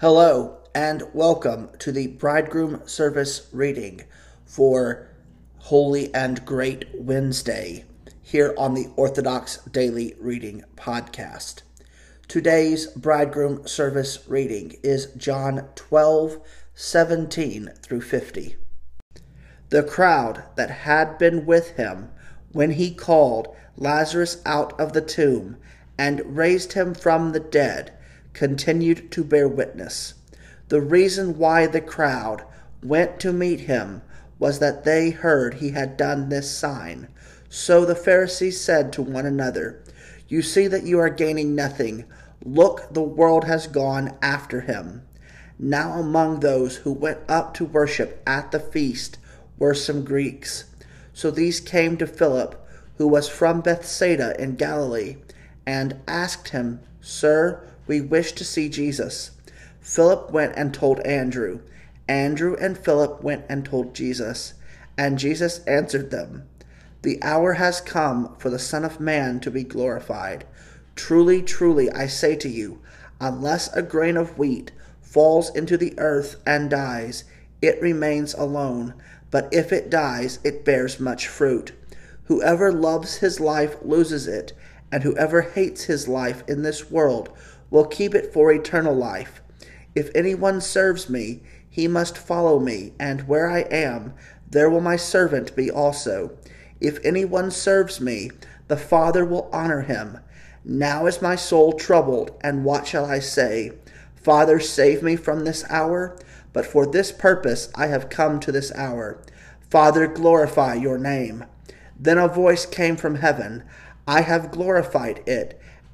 Hello, and welcome to the bridegroom service reading for Holy and Great Wednesday here on the Orthodox Daily Reading Podcast. Today's bridegroom service reading is John 12, 17 through 50. The crowd that had been with him when he called Lazarus out of the tomb and raised him from the dead continued to bear witness. The reason why the crowd went to meet him was that they heard he had done this sign. So the Pharisees said to one another, You see that you are gaining nothing. Look, the world has gone after him. Now among those who went up to worship at the feast were some Greeks. So these came to Philip, who was from Bethsaida in Galilee, and asked him, Sir, we wish to see Jesus. Philip went and told Andrew. Andrew and Philip went and told Jesus. And Jesus answered them, The hour has come for the Son of Man to be glorified. Truly, truly, I say to you, unless a grain of wheat falls into the earth and dies, it remains alone, but if it dies, it bears much fruit. Whoever loves his life loses it, and whoever hates his life in this world will keep it for eternal life. If anyone serves me, he must follow me, and where I am, there will my servant be also. If anyone serves me, the Father will honor him. Now is my soul troubled, and what shall I say? Father, save me from this hour? But for this purpose I have come to this hour. Father, glorify your name. Then a voice came from heaven I have glorified it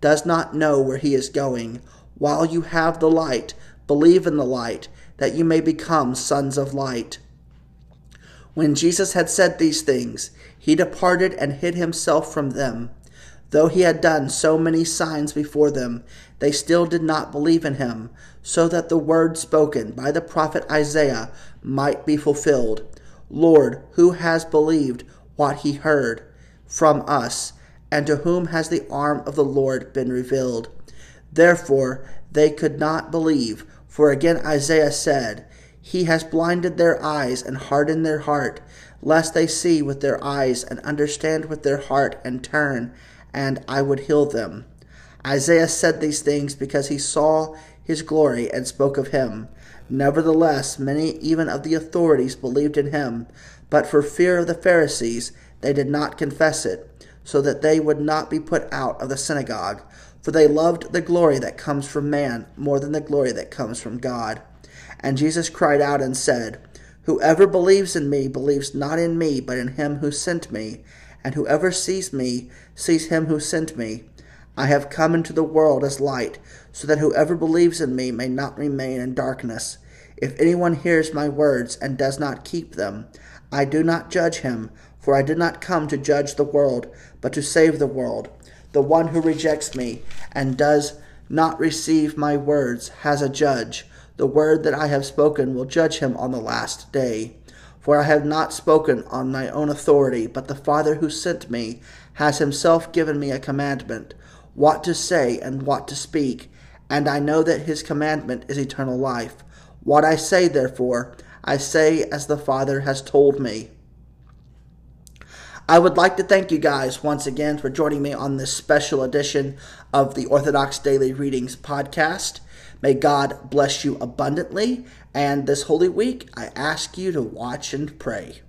does not know where he is going. While you have the light, Believe in the light, that you may become sons of light. When Jesus had said these things, he departed and hid himself from them. Though he had done so many signs before them, they still did not believe in him, so that the word spoken by the prophet Isaiah might be fulfilled Lord, who has believed what he heard from us, and to whom has the arm of the Lord been revealed? Therefore they could not believe for again Isaiah said, He has blinded their eyes and hardened their heart, lest they see with their eyes and understand with their heart and turn, and I would heal them. Isaiah said these things because he saw his glory and spoke of him. Nevertheless, many even of the authorities believed in him, but for fear of the Pharisees, they did not confess it, so that they would not be put out of the synagogue for they loved the glory that comes from man more than the glory that comes from God. And Jesus cried out and said, Whoever believes in me believes not in me, but in him who sent me. And whoever sees me sees him who sent me. I have come into the world as light, so that whoever believes in me may not remain in darkness. If anyone hears my words and does not keep them, I do not judge him, for I did not come to judge the world, but to save the world. The one who rejects me and does not receive my words has a judge. The word that I have spoken will judge him on the last day. For I have not spoken on my own authority, but the Father who sent me has himself given me a commandment, what to say and what to speak, and I know that his commandment is eternal life. What I say, therefore, I say as the Father has told me. I would like to thank you guys once again for joining me on this special edition of the Orthodox Daily Readings podcast. May God bless you abundantly. And this Holy Week, I ask you to watch and pray.